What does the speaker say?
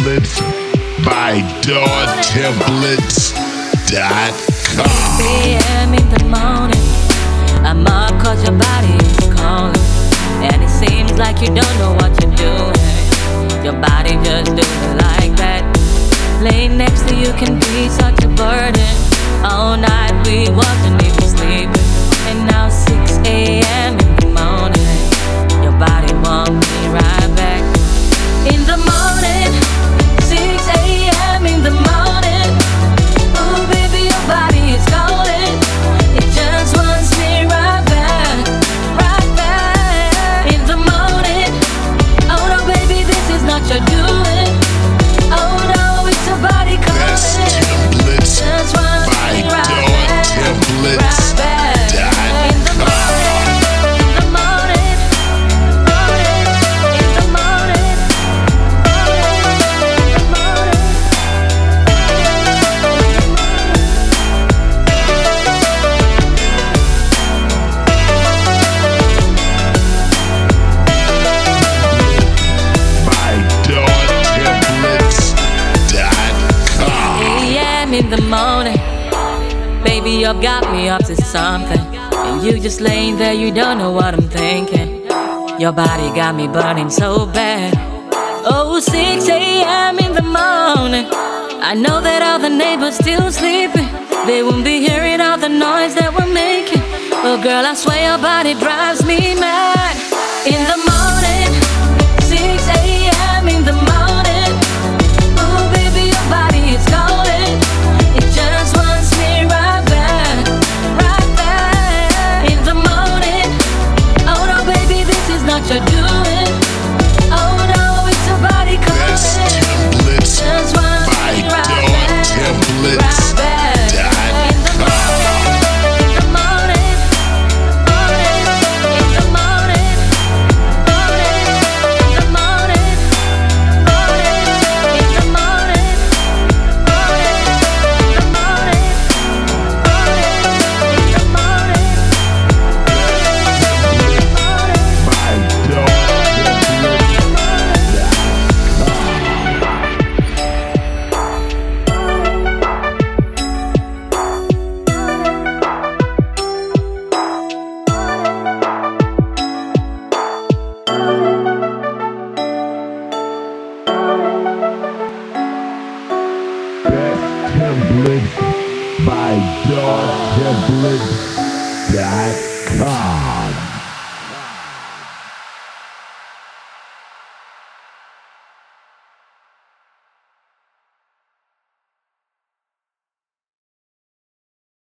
templates by doortemplates.com. Baby, in the morning. Baby, you've got me up to something. And you just laying there, you don't know what I'm thinking. Your body got me burning so bad. Oh, 6 a.m. in the morning. I know that all the neighbors still sleeping. They won't be hearing all the noise that we're making. Oh, girl, I swear your body drives me mad. In the morning. Blitz by DoorTheBlitz.com.